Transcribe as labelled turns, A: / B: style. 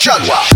A: Jaguar.